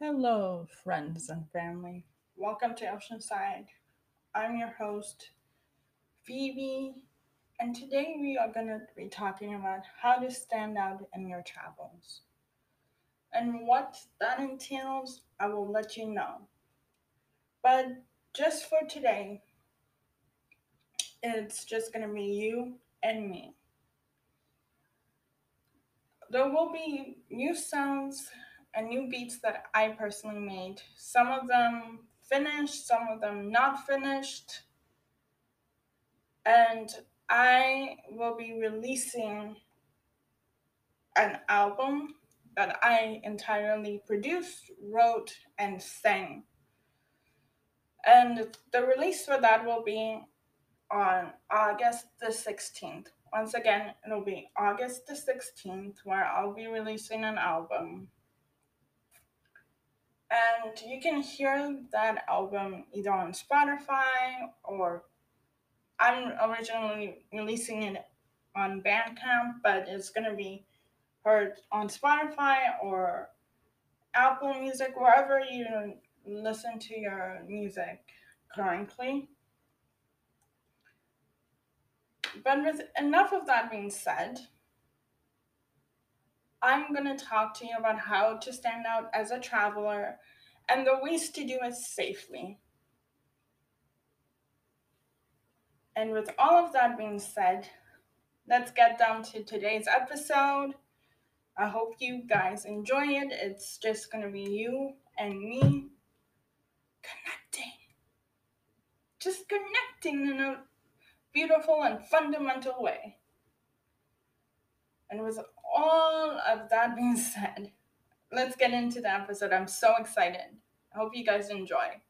Hello, friends and family. Welcome to Oceanside. I'm your host, Phoebe, and today we are going to be talking about how to stand out in your travels. And what that entails, I will let you know. But just for today, it's just going to be you and me. There will be new sounds new beats that I personally made. Some of them finished, some of them not finished. And I will be releasing an album that I entirely produced, wrote, and sang. And the release for that will be on August the 16th. Once again, it'll be August the 16th where I'll be releasing an album. And you can hear that album either on Spotify or I'm originally releasing it on Bandcamp, but it's going to be heard on Spotify or Apple Music, wherever you listen to your music currently. But with enough of that being said, I'm going to talk to you about how to stand out as a traveler and the ways to do it safely. And with all of that being said, let's get down to today's episode. I hope you guys enjoy it. It's just going to be you and me connecting. Just connecting in a beautiful and fundamental way. And with all of that being said, let's get into the episode. I'm so excited. I hope you guys enjoy.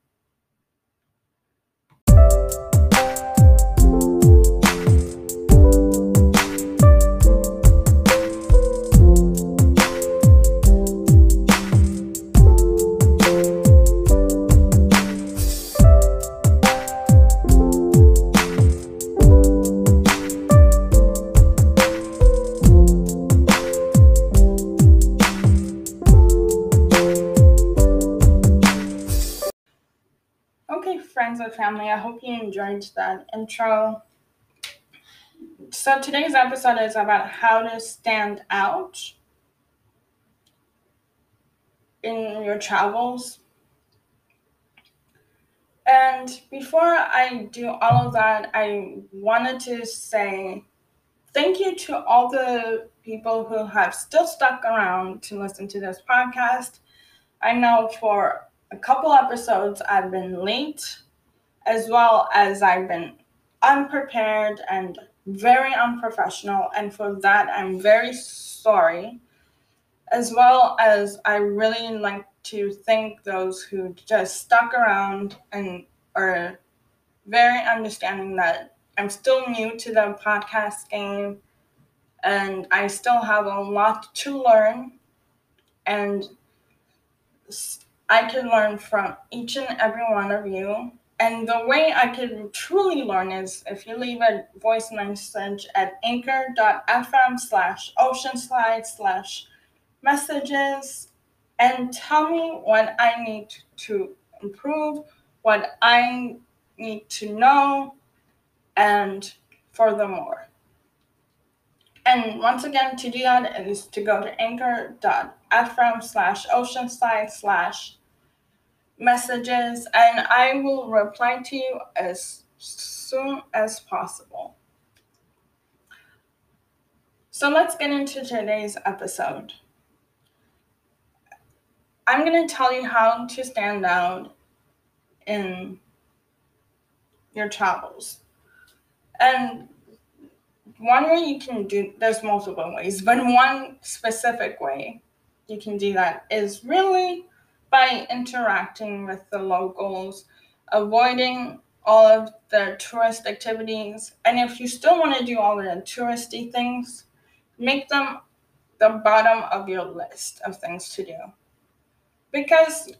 Friends and family. I hope you enjoyed that intro. So, today's episode is about how to stand out in your travels. And before I do all of that, I wanted to say thank you to all the people who have still stuck around to listen to this podcast. I know for a couple episodes I've been late as well as I've been unprepared and very unprofessional. And for that, I'm very sorry. As well as I really like to thank those who just stuck around and are very understanding that I'm still new to the podcast game and I still have a lot to learn. And I can learn from each and every one of you and the way I can truly learn is if you leave a voice message at anchor.fm slash oceanside slash messages and tell me what I need to improve, what I need to know, and furthermore. And once again, to do that is to go to anchor.fm slash oceanside slash messages and I will reply to you as soon as possible. So let's get into today's episode. I'm going to tell you how to stand out in your travels. And one way you can do there's multiple ways, but one specific way you can do that is really by interacting with the locals, avoiding all of the tourist activities. And if you still want to do all the touristy things, make them the bottom of your list of things to do. Because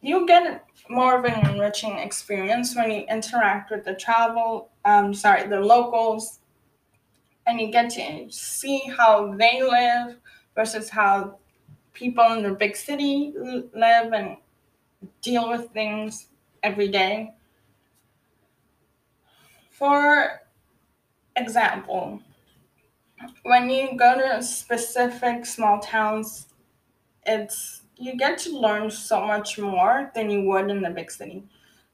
you get more of an enriching experience when you interact with the travel, um, sorry, the locals, and you get to see how they live versus how people in the big city live and deal with things every day. For example, when you go to specific small towns, it's you get to learn so much more than you would in the big city.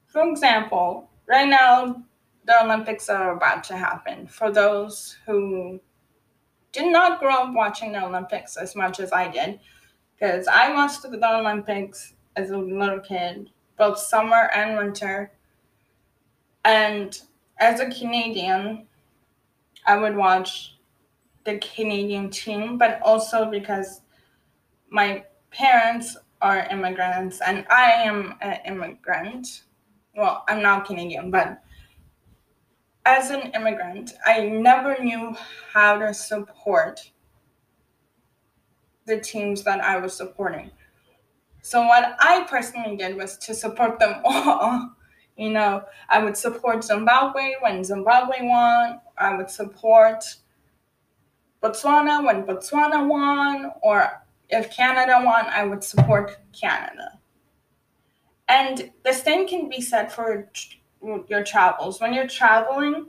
For example, right now the Olympics are about to happen. For those who did not grow up watching the Olympics as much as I did, because I watched the Olympics as a little kid, both summer and winter. And as a Canadian, I would watch the Canadian team, but also because my parents are immigrants and I am an immigrant. Well, I'm not Canadian, but as an immigrant, I never knew how to support the teams that I was supporting. So what I personally did was to support them all. you know, I would support Zimbabwe when Zimbabwe won. I would support Botswana when Botswana won, or if Canada won, I would support Canada. And the same can be said for your travels. When you're traveling,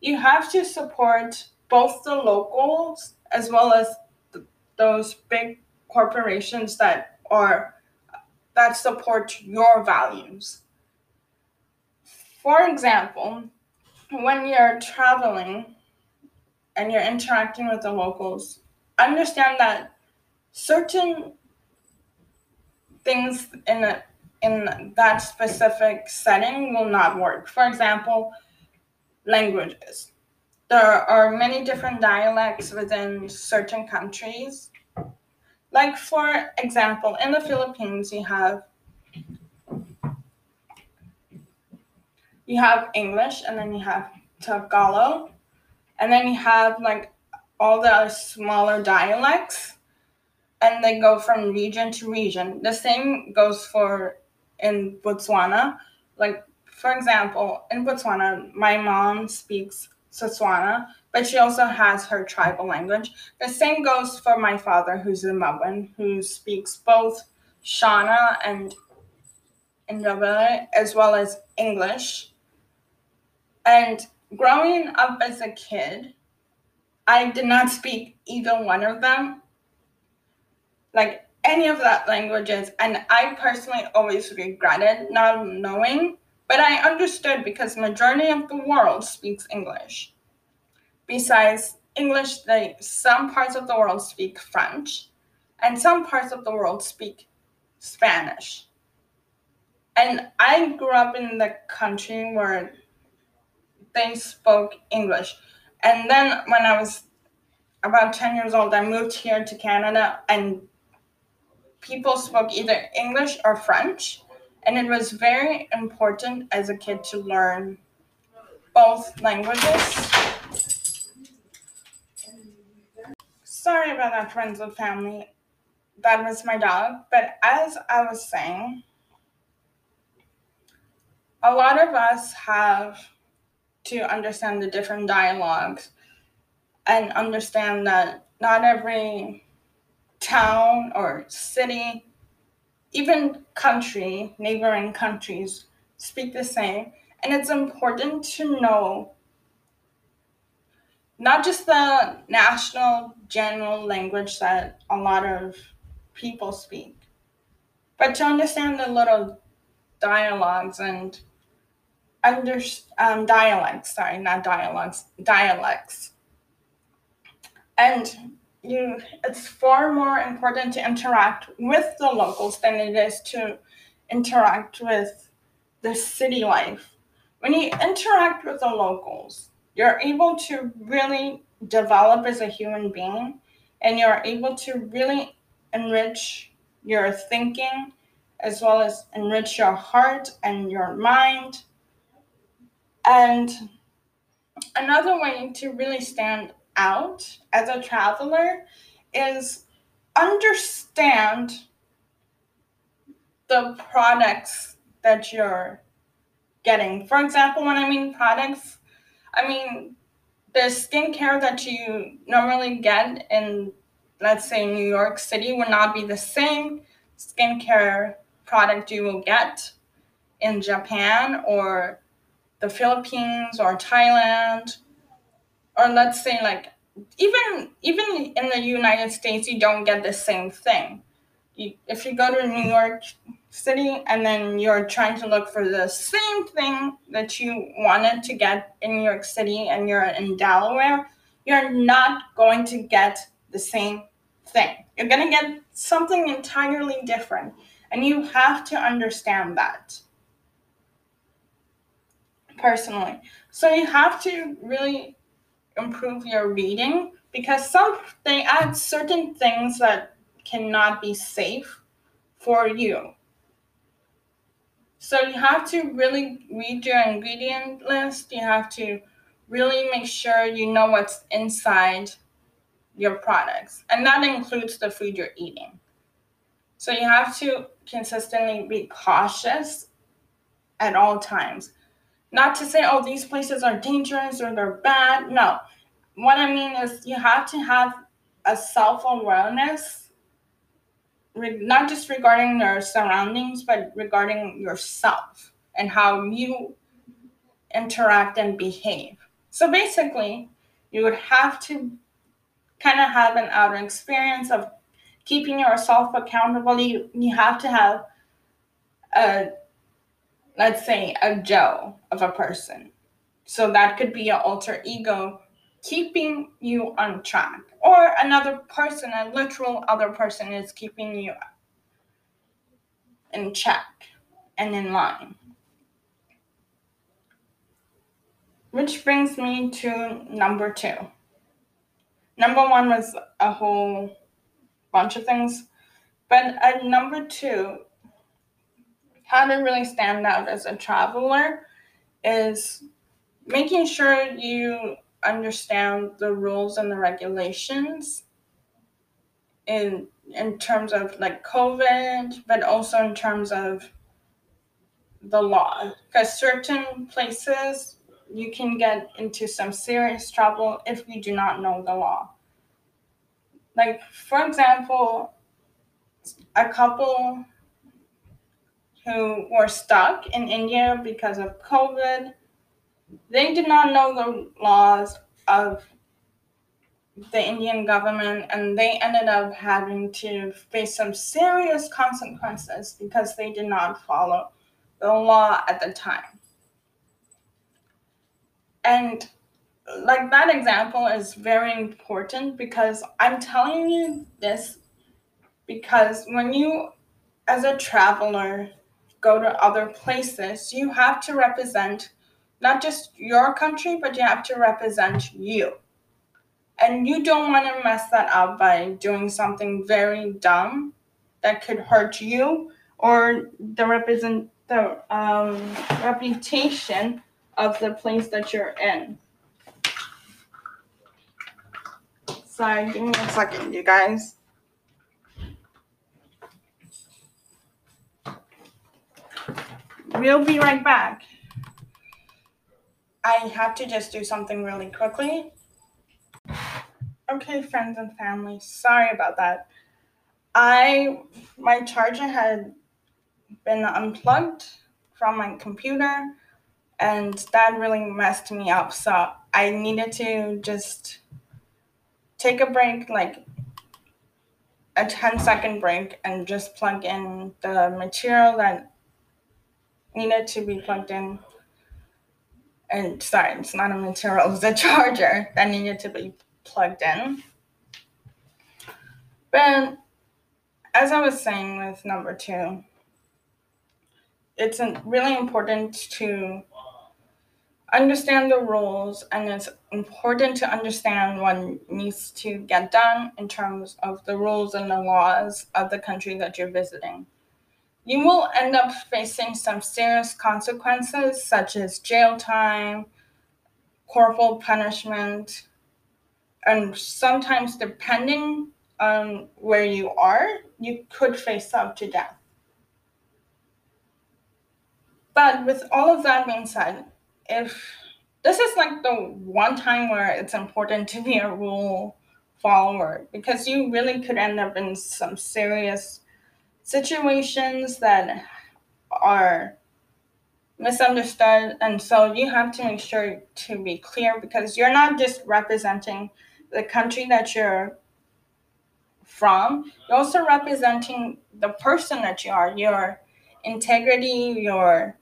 you have to support both the locals as well as those big corporations that are that support your values. For example, when you're traveling and you're interacting with the locals, understand that certain things in a in that specific setting will not work. For example, languages. There are many different dialects within certain countries. Like, for example, in the Philippines, you have you have English, and then you have Tagalog, and then you have like all the smaller dialects, and they go from region to region. The same goes for in Botswana. Like, for example, in Botswana, my mom speaks Setswana, but she also has her tribal language. The same goes for my father, who's Zimbabwean, who speaks both Shona and Ndebele, as well as English. And growing up as a kid, I did not speak either one of them. Like any of that languages and i personally always regretted not knowing but i understood because majority of the world speaks english. Besides english they some parts of the world speak french and some parts of the world speak spanish. And i grew up in the country where they spoke english. And then when i was about 10 years old i moved here to canada and people spoke either English or French, and it was very important as a kid to learn both languages. Sorry about that, friends and family. That was my dog. But as I was saying, a lot of us have to understand the different dialogues and understand that not every town or city, even country, neighboring countries speak the same. And it's important to know not just the national general language that a lot of people speak, but to understand the little dialogues and under um, dialects. Sorry, not dialogues, dialects. And you it's far more important to interact with the locals than it is to interact with the city life. When you interact with the locals, you're able to really develop as a human being and you're able to really enrich your thinking as well as enrich your heart and your mind. And another way to really stand out as a traveler is understand the products that you're getting. For example, when I mean products, I mean the skincare that you normally get in let's say New York City would not be the same skincare product you will get in Japan or the Philippines or Thailand or let's say like even even in the United States you don't get the same thing. You, if you go to New York City and then you're trying to look for the same thing that you wanted to get in New York City and you're in Delaware, you're not going to get the same thing. You're going to get something entirely different. And you have to understand that personally. So you have to really improve your reading because some they add certain things that cannot be safe for you. So you have to really read your ingredient list. You have to really make sure you know what's inside your products. And that includes the food you're eating. So you have to consistently be cautious at all times. Not to say, oh, these places are dangerous or they're bad. No. What I mean is, you have to have a self awareness, not just regarding your surroundings, but regarding yourself and how you interact and behave. So basically, you would have to kind of have an outer experience of keeping yourself accountable. You, you have to have a, let's say, a Joe of a person. So that could be an alter ego keeping you on track. Or another person, a literal other person, is keeping you in check and in line. Which brings me to number two. Number one was a whole bunch of things, but at number two, how to really stand out as a traveler is making sure you understand the rules and the regulations in in terms of like COVID, but also in terms of the law. Because certain places you can get into some serious trouble if you do not know the law. Like, for example, a couple who were stuck in India because of COVID, they did not know the laws of the Indian government and they ended up having to face some serious consequences because they did not follow the law at the time. And like that example is very important because I'm telling you this because when you, as a traveler, go to other places, you have to represent not just your country, but you have to represent you. And you don't want to mess that up by doing something very dumb that could hurt you or the represent the um, reputation of the place that you're in. Sorry, give me a second, you guys. We'll be right back. I have to just do something really quickly. Okay, friends and family, sorry about that. I my charger had been unplugged from my computer and that really messed me up. So I needed to just take a break, like a 10 second break, and just plug in the material that needed to be plugged in. And sorry, it's not a material, it's a charger that needed to be plugged in. But as I was saying with number two, it's really important to understand the rules and it's important to understand what needs to get done in terms of the rules and the laws of the country that you're visiting. You will end up facing some serious consequences such as jail time, corporal punishment, and sometimes depending on where you are, you could face up to death. But with all of that being said, if this is like the one time where it's important to be a rule follower because you really could end up in some serious situations that are misunderstood and so you have to make sure to be clear because you're not just representing the country that you're from you're also representing the person that you are your integrity your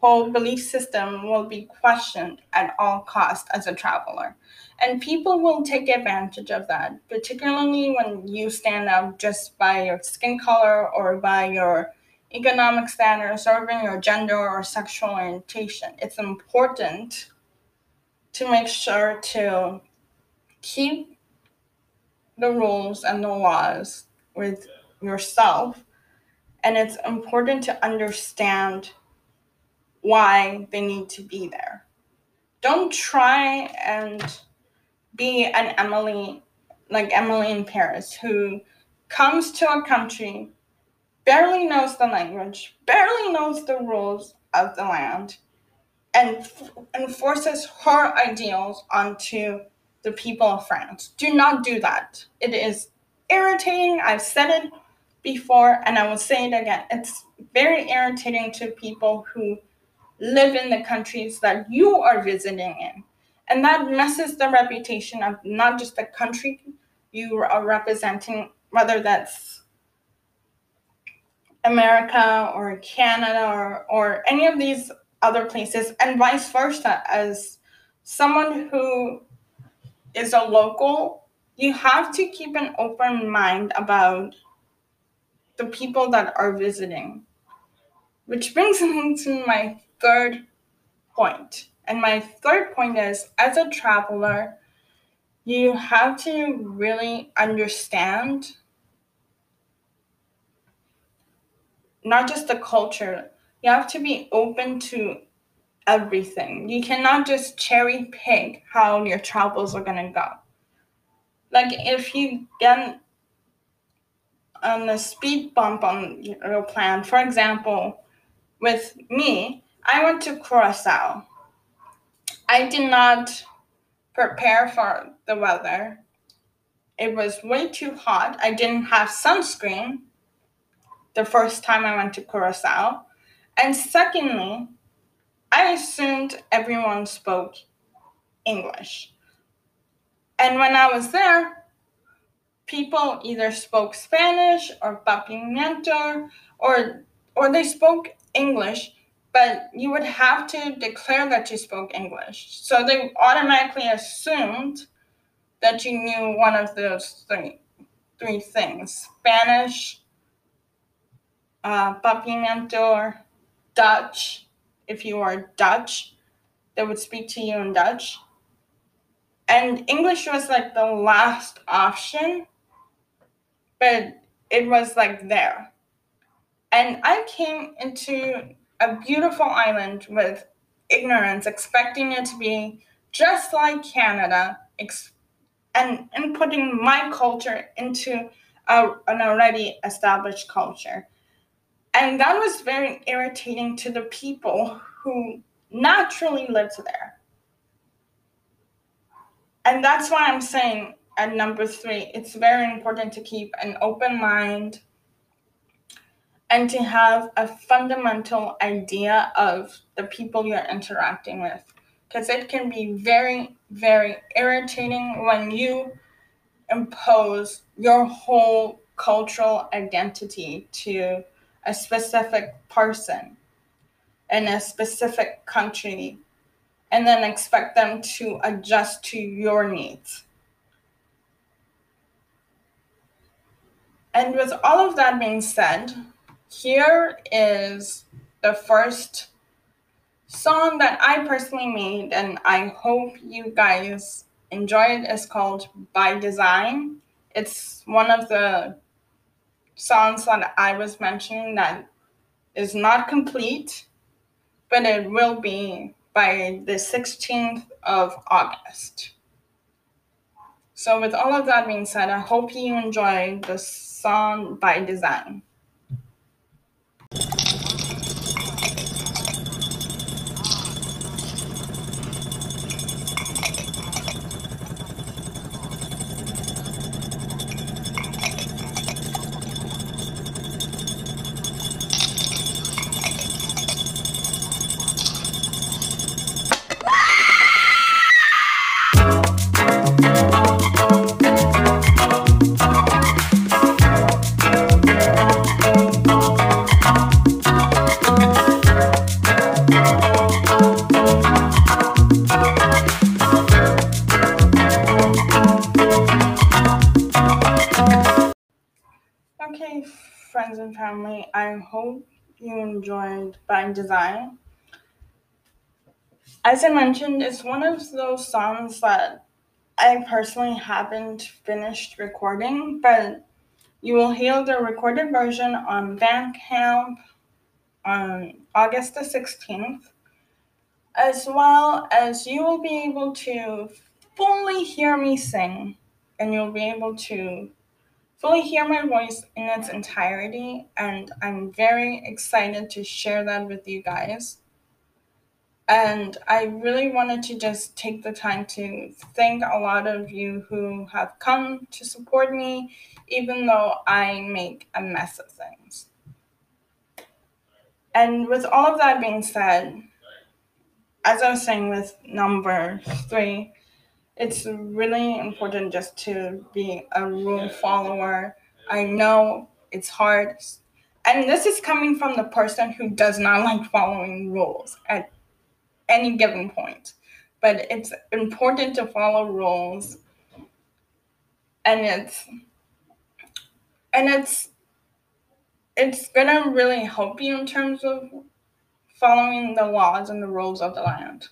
whole belief system will be questioned at all costs as a traveler. And people will take advantage of that particularly when you stand out just by your skin color or by your economic status or even your gender or sexual orientation. It's important to make sure to keep the rules and the laws with yourself. And it's important to understand why they need to be there. Don't try and be an Emily, like Emily in Paris, who comes to a country, barely knows the language, barely knows the rules of the land, and enforces her ideals onto the people of France. Do not do that. It is irritating. I've said it before and I will say it again. It's very irritating to people who live in the countries that you are visiting in. And that messes the reputation of not just the country you are representing, whether that's America or Canada or, or any of these other places, and vice versa. As someone who is a local, you have to keep an open mind about the people that are visiting. Which brings me to my third point. And my third point is as a traveler, you have to really understand not just the culture, you have to be open to everything. You cannot just cherry pick how your travels are going to go. Like if you get on a speed bump on your plan, for example, with me, I went to Curacao. I did not prepare for the weather. It was way too hot. I didn't have sunscreen the first time I went to Curacao. And secondly, I assumed everyone spoke English. And when I was there, people either spoke Spanish or Papiamento or or they spoke English but you would have to declare that you spoke English. So they automatically assumed that you knew one of those three, three things Spanish, uh, Papiamento, Dutch. If you are Dutch, they would speak to you in Dutch. And English was like the last option, but it was like there. And I came into a beautiful island with ignorance, expecting it to be just like Canada, ex- and, putting my culture into a, an already established culture. And that was very irritating to the people who naturally lived there. And that's why I'm saying at number three, it's very important to keep an open mind and to have a fundamental idea of the people you're interacting with. Because it can be very, very irritating when you impose your whole cultural identity to a specific person in a specific country and then expect them to adjust to your needs. And with all of that being said, here is the first song that I personally made, and I hope you guys enjoy it. It's called By Design. It's one of the songs that I was mentioning that is not complete, but it will be by the 16th of August. So, with all of that being said, I hope you enjoy the song by design. As I mentioned, it's one of those songs that I personally haven't finished recording, but you will hear the recorded version on Bandcamp on August the 16th, as well as you will be able to fully hear me sing and you'll be able to fully hear my voice in its entirety. And I'm very excited to share that with you guys. And I really wanted to just take the time to thank a lot of you who have come to support me, even though I make a mess of things. And with all of that being said, as I was saying with number three, it's really important just to be a rule follower. I know it's hard. And this is coming from the person who does not like following rules at any given point. But it's important to follow rules and it's and it's it's gonna really help you in terms of following the laws and the rules of the land.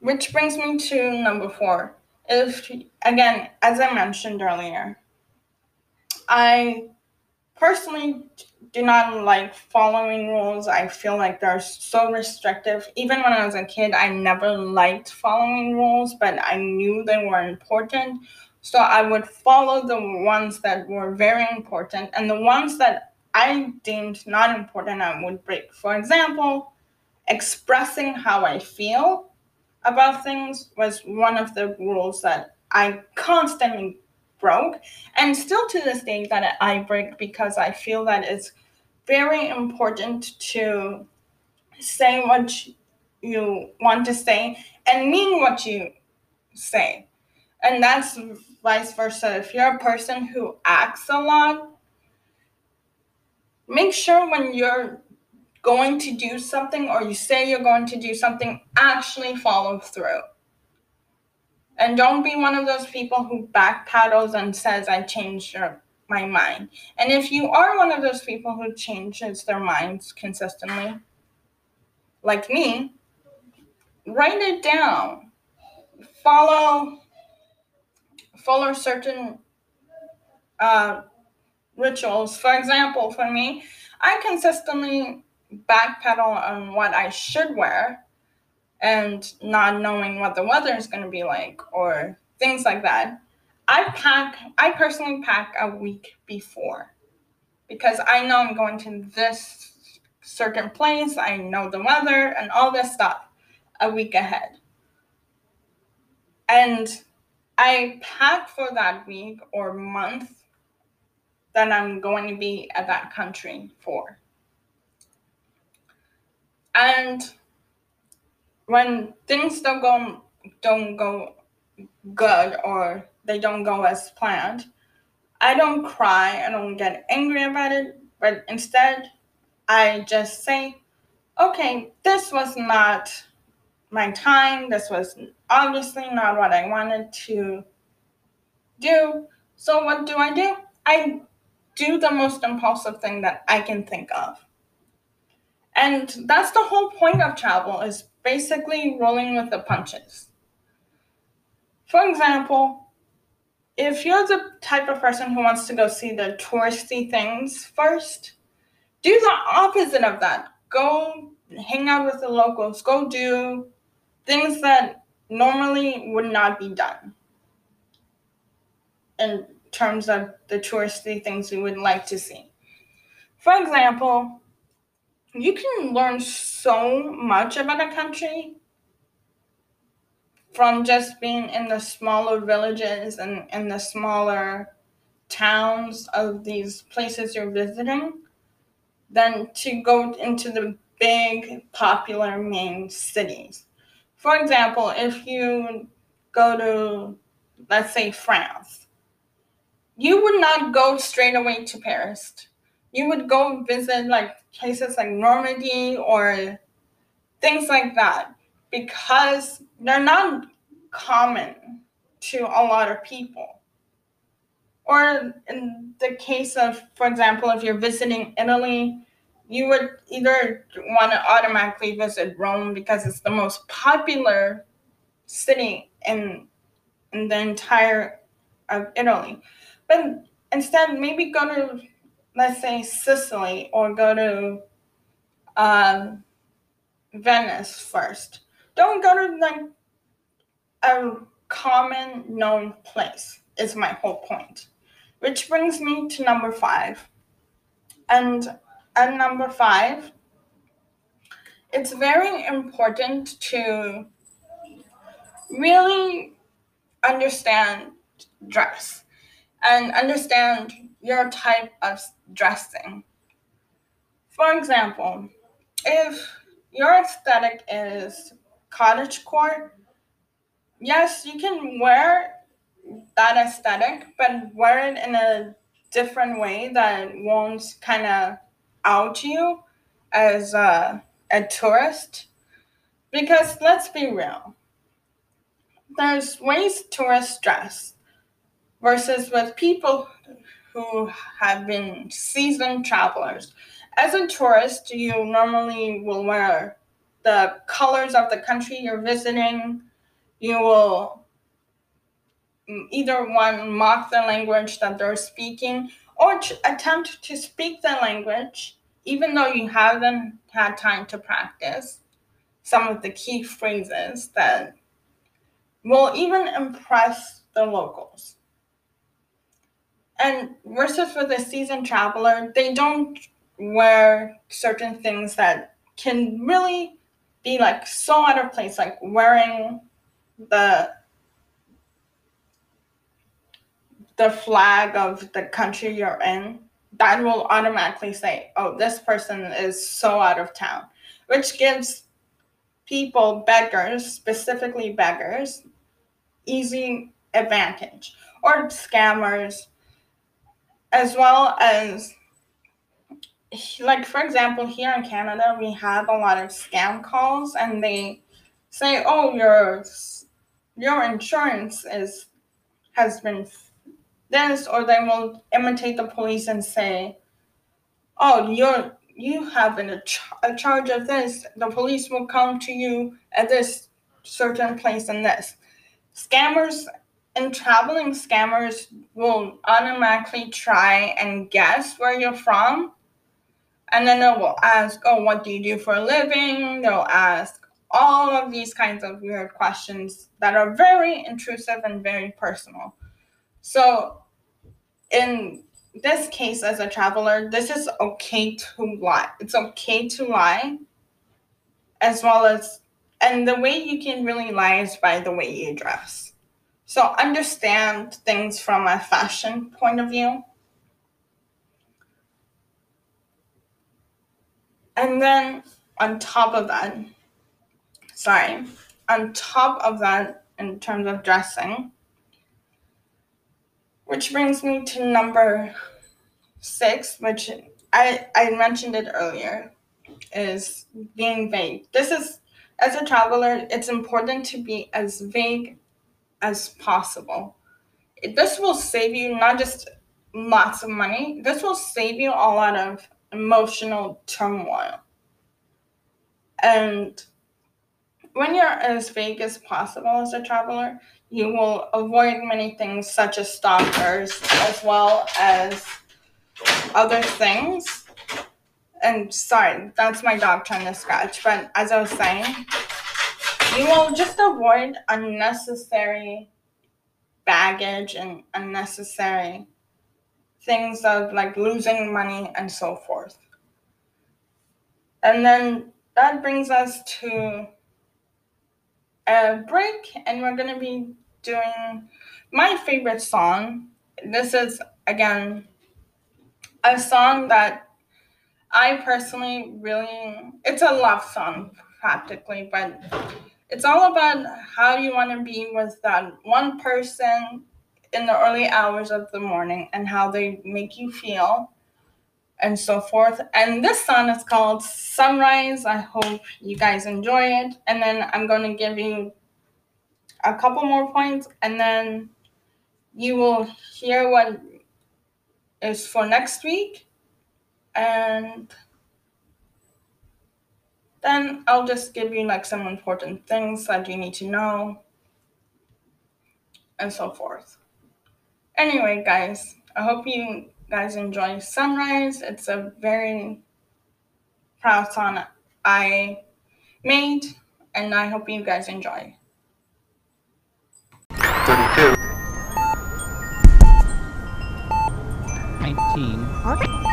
Which brings me to number four. If again, as I mentioned earlier, I personally do not like following rules. I feel like they're so restrictive. Even when I was a kid, I never liked following rules, but I knew they were important. So I would follow the ones that were very important, and the ones that I deemed not important, I would break. For example, expressing how I feel about things was one of the rules that I constantly broke and still to this day that I break because I feel that it's very important to say what you want to say and mean what you say. And that's vice versa. If you're a person who acts a lot, make sure when you're going to do something or you say you're going to do something, actually follow through. And don't be one of those people who backpedals and says, I changed your my mind. And if you are one of those people who changes their minds consistently, like me, write it down. Follow follow certain uh, rituals. For example, for me, I consistently backpedal on what I should wear and not knowing what the weather is going to be like or things like that. I pack, I personally pack a week before because I know I'm going to this certain place, I know the weather and all this stuff a week ahead. And I pack for that week or month that I'm going to be at that country for. And when things don't go don't go good or they don't go as planned, I don't cry, I don't get angry about it, but instead I just say, okay, this was not my time, this was obviously not what I wanted to do. So what do I do? I do the most impulsive thing that I can think of. And that's the whole point of travel is basically rolling with the punches. For example, if you're the type of person who wants to go see the touristy things first, do the opposite of that. Go hang out with the locals. Go do things that normally would not be done in terms of the touristy things we would like to see. For example, you can learn so much about a country from just being in the smaller villages and in the smaller towns of these places you're visiting than to go into the big popular main cities. For example, if you go to, let's say, France, you would not go straight away to Paris. You would go visit like places like Normandy or things like that because they're not common to a lot of people. Or in the case of, for example, if you're visiting Italy, you would either want to automatically visit Rome because it's the most popular city in in the entire of Italy. But instead, maybe go to let's say Sicily or go to um, Venice first. Don't go to like a common known place. Is my whole point. Which brings me to number five. And at number five, it's very important to really understand dress and understand your type of dressing. For example, if your aesthetic is cottage core, yes, you can wear that aesthetic, but wear it in a different way that won't kind of out you as a, a tourist. Because let's be real, there's ways tourists dress versus with people who have been seasoned travelers. As a tourist, you normally will wear the colors of the country you're visiting. You will either one mock the language that they're speaking or attempt to speak the language even though you haven't had time to practice some of the key phrases that will even impress the locals. And versus with a seasoned traveler, they don't wear certain things that can really be like so out of place, like wearing the the flag of the country you're in that will automatically say, oh, this person is so out of town, which gives people, beggars, specifically beggars, easy advantage, or scammers, as well as, like, for example, here in Canada, we have a lot of scam calls, and they say, oh, your your insurance is has been this or they will imitate the police and say oh you're you have been a, a charge of this. The police will come to you at this certain place and this. Scammers and traveling scammers will automatically try and guess where you're from and then they will ask oh what do you do for a living they'll ask all of these kinds of weird questions that are very intrusive and very personal so, in this case, as a traveler, this is okay to lie. It's okay to lie, as well as, and the way you can really lie is by the way you dress. So, understand things from a fashion point of view. And then, on top of that, sorry, on top of that, in terms of dressing, which brings me to number six, which I, I mentioned it earlier, is being vague. This is, as a traveler, it's important to be as vague as possible. This will save you not just lots of money, this will save you a lot of emotional turmoil. And when you're as vague as possible as a traveler, you will avoid many things such as stalkers as well as other things. And sorry, that's my dog trying to scratch. But as I was saying, you will just avoid unnecessary baggage and unnecessary things of like losing money and so forth. And then that brings us to a break and we're going to be doing my favorite song. This is, again, a song that I personally really, it's a love song practically, but it's all about how you want to be with that one person in the early hours of the morning and how they make you feel and so forth. And this song is called Sunrise. I hope you guys enjoy it. And then I'm going to give you a couple more points and then you will hear what is for next week. And then I'll just give you like some important things that you need to know and so forth. Anyway, guys, I hope you guys enjoy Sunrise. It's a very proud song I made, and I hope you guys enjoy. 32. 19. Huh?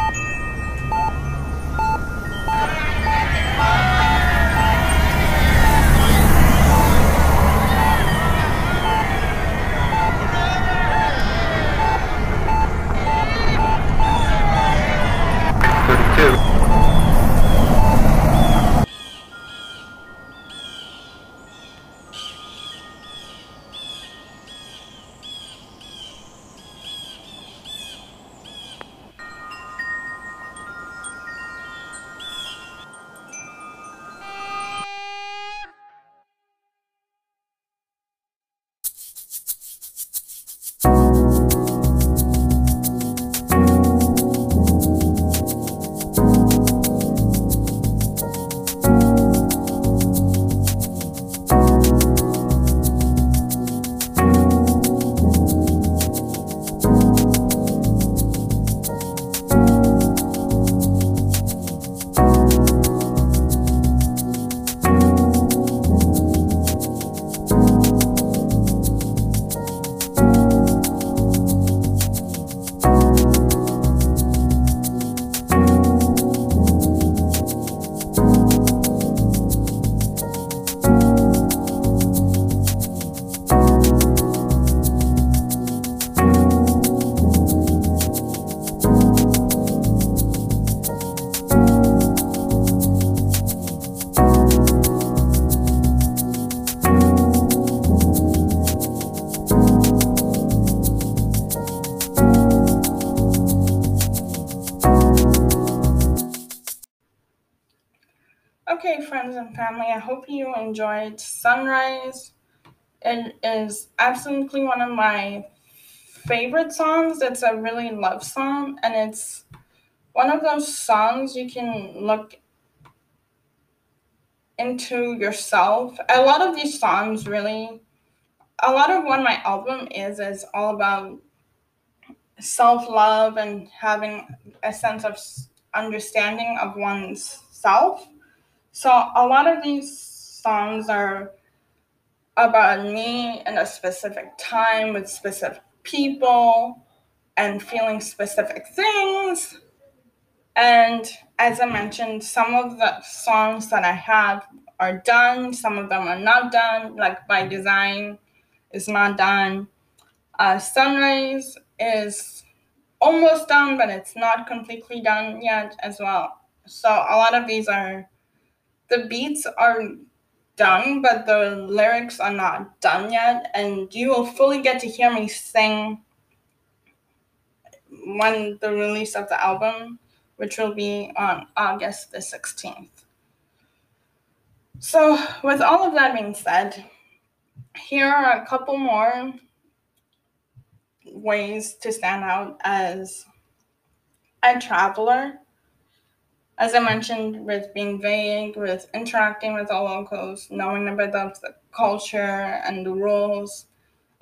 Family. I hope you enjoyed Sunrise. It is absolutely one of my favorite songs. It's a really love song, and it's one of those songs you can look into yourself. A lot of these songs really, a lot of what my album is, is all about self love and having a sense of understanding of one's self. So a lot of these songs are about me in a specific time with specific people and feeling specific things. And as I mentioned, some of the songs that I have are done, some of them are not done, like by design is not done. Uh, Sunrise is almost done, but it's not completely done yet as well. So a lot of these are the beats are done, but the lyrics are not done yet, and you will fully get to hear me sing when the release of the album, which will be on August the 16th. So, with all of that being said, here are a couple more ways to stand out as a traveler as I mentioned, with being vague, with interacting with the locals, knowing a bit of the culture and the rules,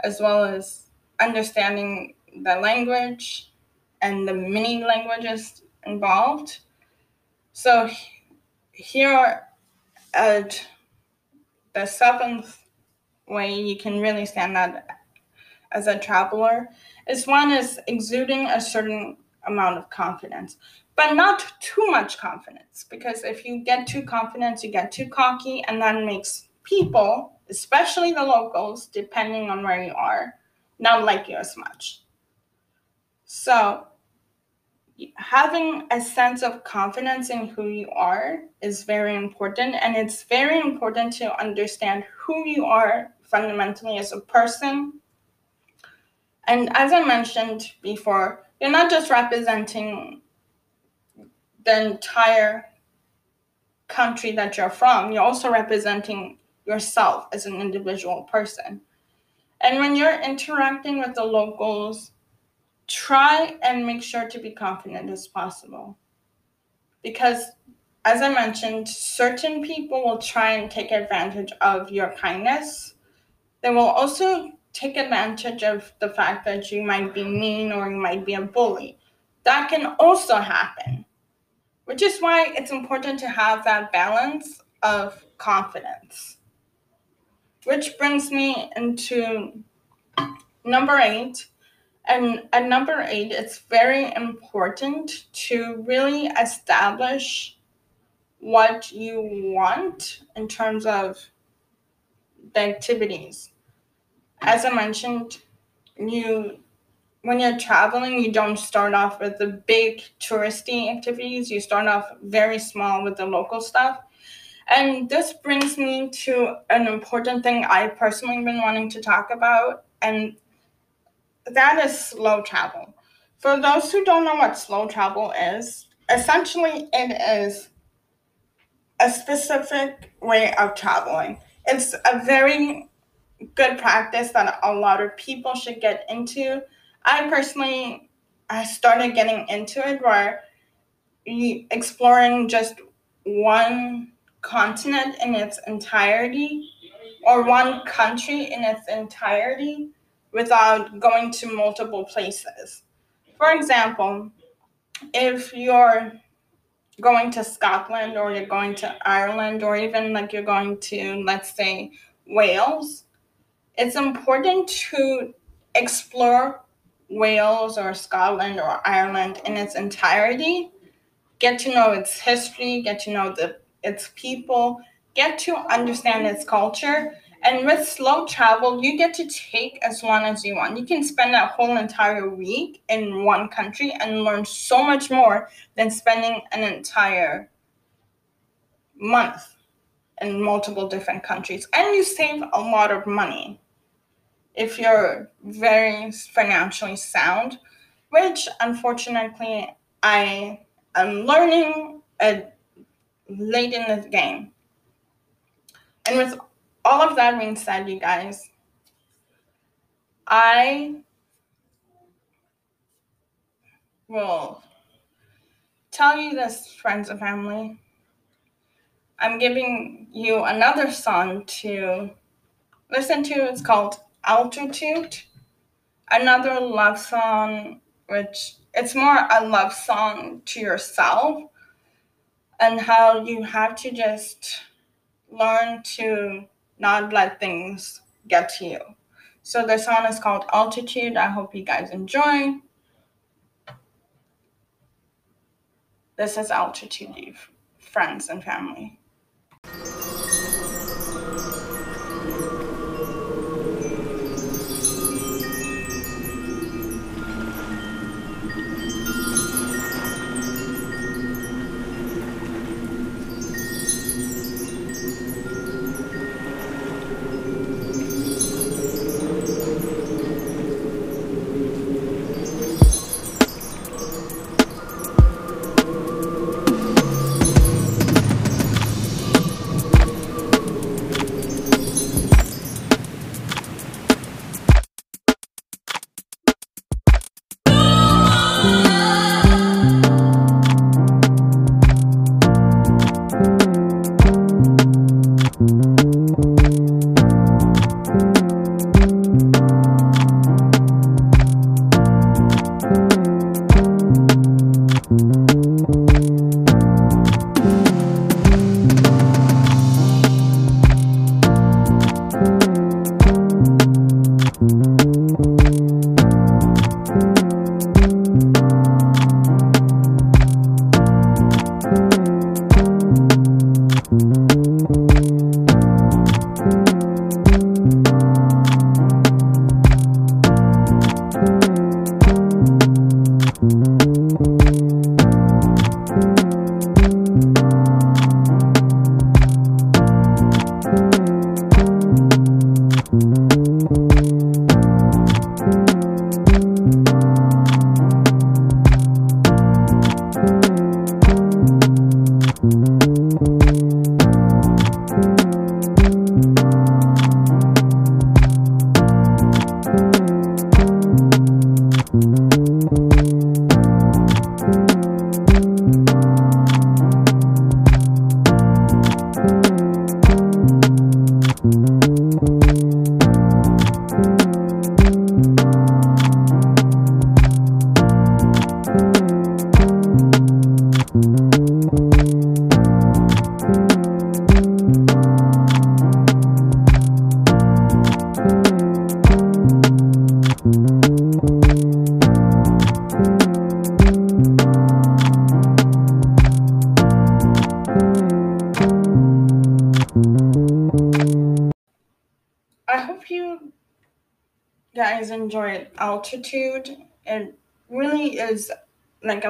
as well as understanding the language and the many languages involved. So here at the seventh way you can really stand out as a traveler is one is exuding a certain amount of confidence but not too much confidence because if you get too confident, you get too cocky, and that makes people, especially the locals, depending on where you are, not like you as much. So, having a sense of confidence in who you are is very important, and it's very important to understand who you are fundamentally as a person. And as I mentioned before, you're not just representing the entire country that you're from, you're also representing yourself as an individual person. And when you're interacting with the locals try and make sure to be confident as possible. Because, as I mentioned, certain people will try and take advantage of your kindness. They will also take advantage of the fact that you might be mean or you might be a bully. That can also happen, which is why it's important to have that balance of confidence. Which brings me into number eight. And at number eight, it's very important to really establish what you want in terms of the activities. As I mentioned, you when you're traveling, you don't start off with the big touristy activities. You start off very small with the local stuff. And this brings me to an important thing I've personally been wanting to talk about, and that is slow travel. For those who don't know what slow travel is, essentially it is a specific way of traveling. It's a very good practice that a lot of people should get into. I personally I started getting into it where exploring just one continent in its entirety or one country in its entirety without going to multiple places. For example, if you're going to Scotland or you're going to Ireland or even like you're going to, let's say, Wales, it's important to explore Wales or Scotland or Ireland in its entirety, get to know its history, get to know the its people, get to understand its culture. And with slow travel, you get to take as long as you want. You can spend a whole entire week in one country and learn so much more than spending an entire month in multiple different countries. And you save a lot of money if you're very financially sound, which unfortunately I am learning at late in this game. And with all of that being said, you guys, I will tell you this, friends and family. I'm giving you another song to listen to. It's called Altitude. Another love song, which it's more a love song to yourself and how you have to just learn to not let things get to you. So the song is called Altitude. I hope you guys enjoy. This is Altitude, friends and family.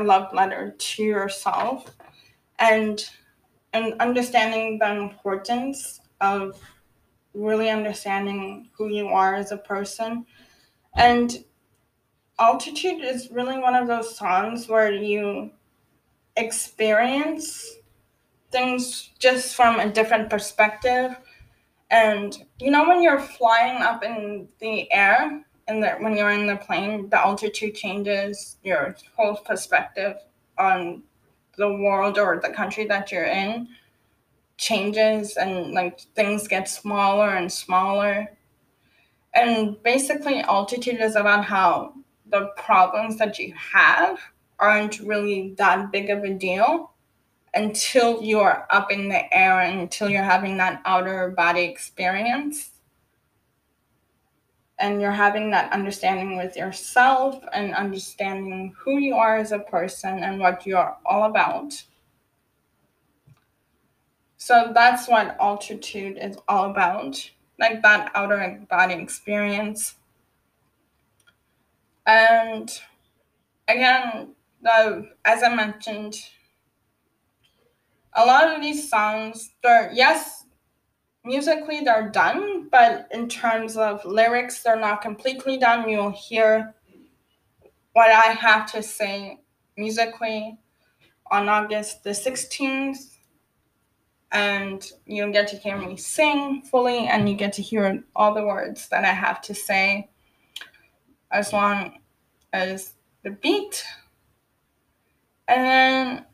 Love letter to yourself and and understanding the importance of really understanding who you are as a person. And altitude is really one of those songs where you experience things just from a different perspective. And you know, when you're flying up in the air, and that when you're in the plane, the altitude changes your whole perspective on the world or the country that you're in changes and like things get smaller and smaller. And basically, altitude is about how the problems that you have aren't really that big of a deal until you're up in the air until you're having that outer body experience and you're having that understanding with yourself and understanding who you are as a person and what you're all about. So that's what altitude is all about, like that outer body experience. And again, the, as I mentioned, a lot of these songs, they're, yes, musically they're done, but in terms of lyrics, they're not completely done. You'll hear what I have to say musically on August the 16th. And you'll get to hear me sing fully, and you get to hear all the words that I have to say as long as the beat. And then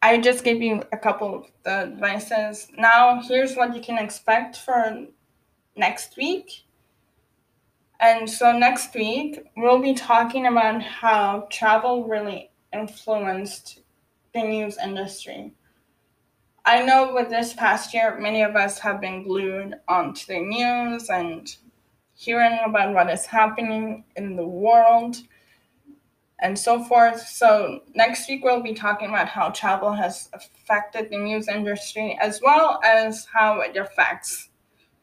I just gave you a couple of the advices. Now, here's what you can expect for next week. And so, next week, we'll be talking about how travel really influenced the news industry. I know with this past year, many of us have been glued onto the news and hearing about what is happening in the world and so forth. So next week we'll be talking about how travel has affected the news industry as well as how it affects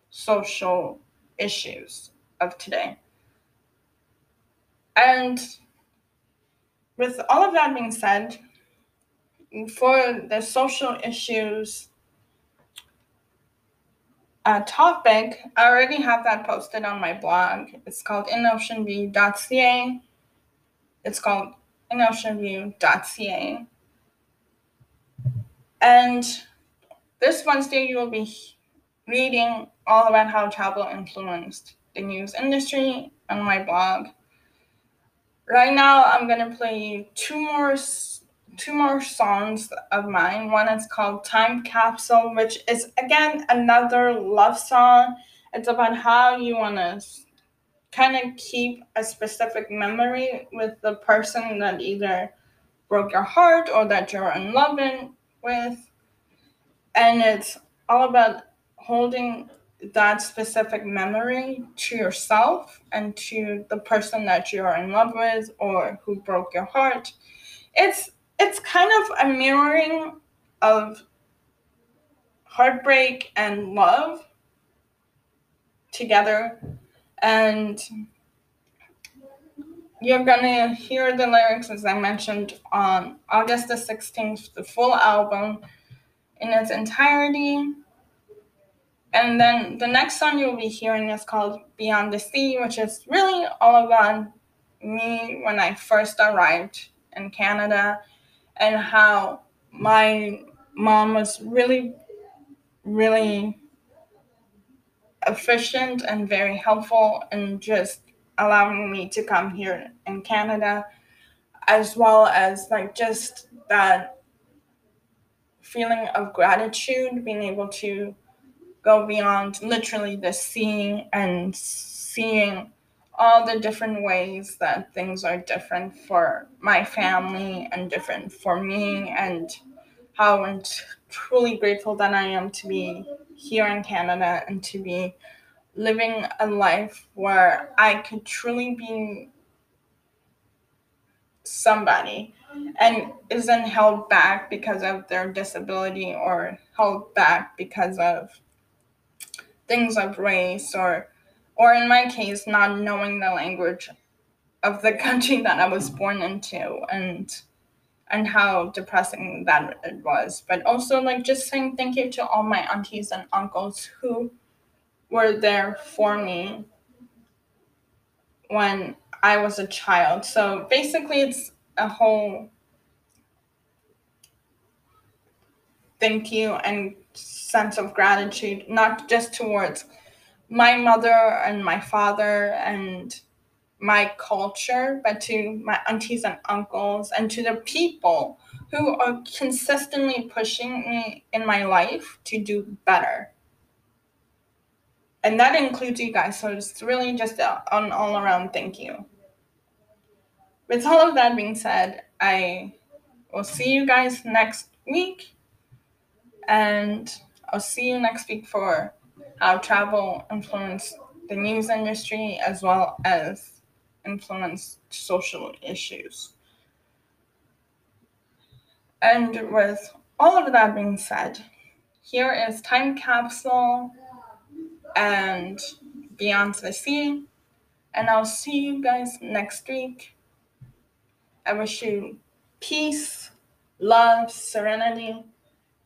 social issues of today. And with all of that being said, for the social issues uh, topic, I already have that posted on my blog. It's called inoceanview.ca it's called inoceanview.ca. And this Wednesday, you will be reading all about how travel influenced the news industry on my blog. Right now, I'm gonna play you two more two more songs of mine. One is called Time Capsule, which is again another love song. It's about how you wanna kind of keep a specific memory with the person that either broke your heart or that you're in love with. And it's all about holding that specific memory to yourself and to the person that you're in love with or who broke your heart. It's it's kind of a mirroring of heartbreak and love together and you're gonna hear the lyrics as I mentioned on August the 16th, the full album in its entirety. And then the next song you'll be hearing is called Beyond the Sea, which is really all about me when I first arrived in Canada and how my mom was really, really efficient and very helpful and just allowing me to come here in Canada, as well as like just that feeling of gratitude, being able to go beyond literally the seeing and seeing all the different ways that things are different for my family and different for me and how I'm truly grateful that I am to be here in Canada and to be living a life where I could truly be somebody and isn't held back because of their disability or held back because of things of race or or in my case, not knowing the language of the country that I was born into. And and how depressing that it was. But also like just saying thank you to all my aunties and uncles who were there for me when I was a child. So basically it's a whole thank you and sense of gratitude, not just towards my mother and my father and my culture, but to my aunties and uncles and to the people who are consistently pushing me in my life to do better. And that includes you guys. So it's really just an all around thank you. With all of that being said, I will see you guys next week. And I'll see you next week for how travel influenced the news industry as well as influenced social issues. And with all of that being said, here is Time Capsule and Beyond the Sea. And I'll see you guys next week. I wish you peace, love, serenity,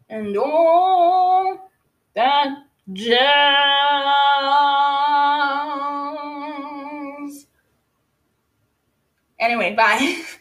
and all that jazz. Anyway, bye.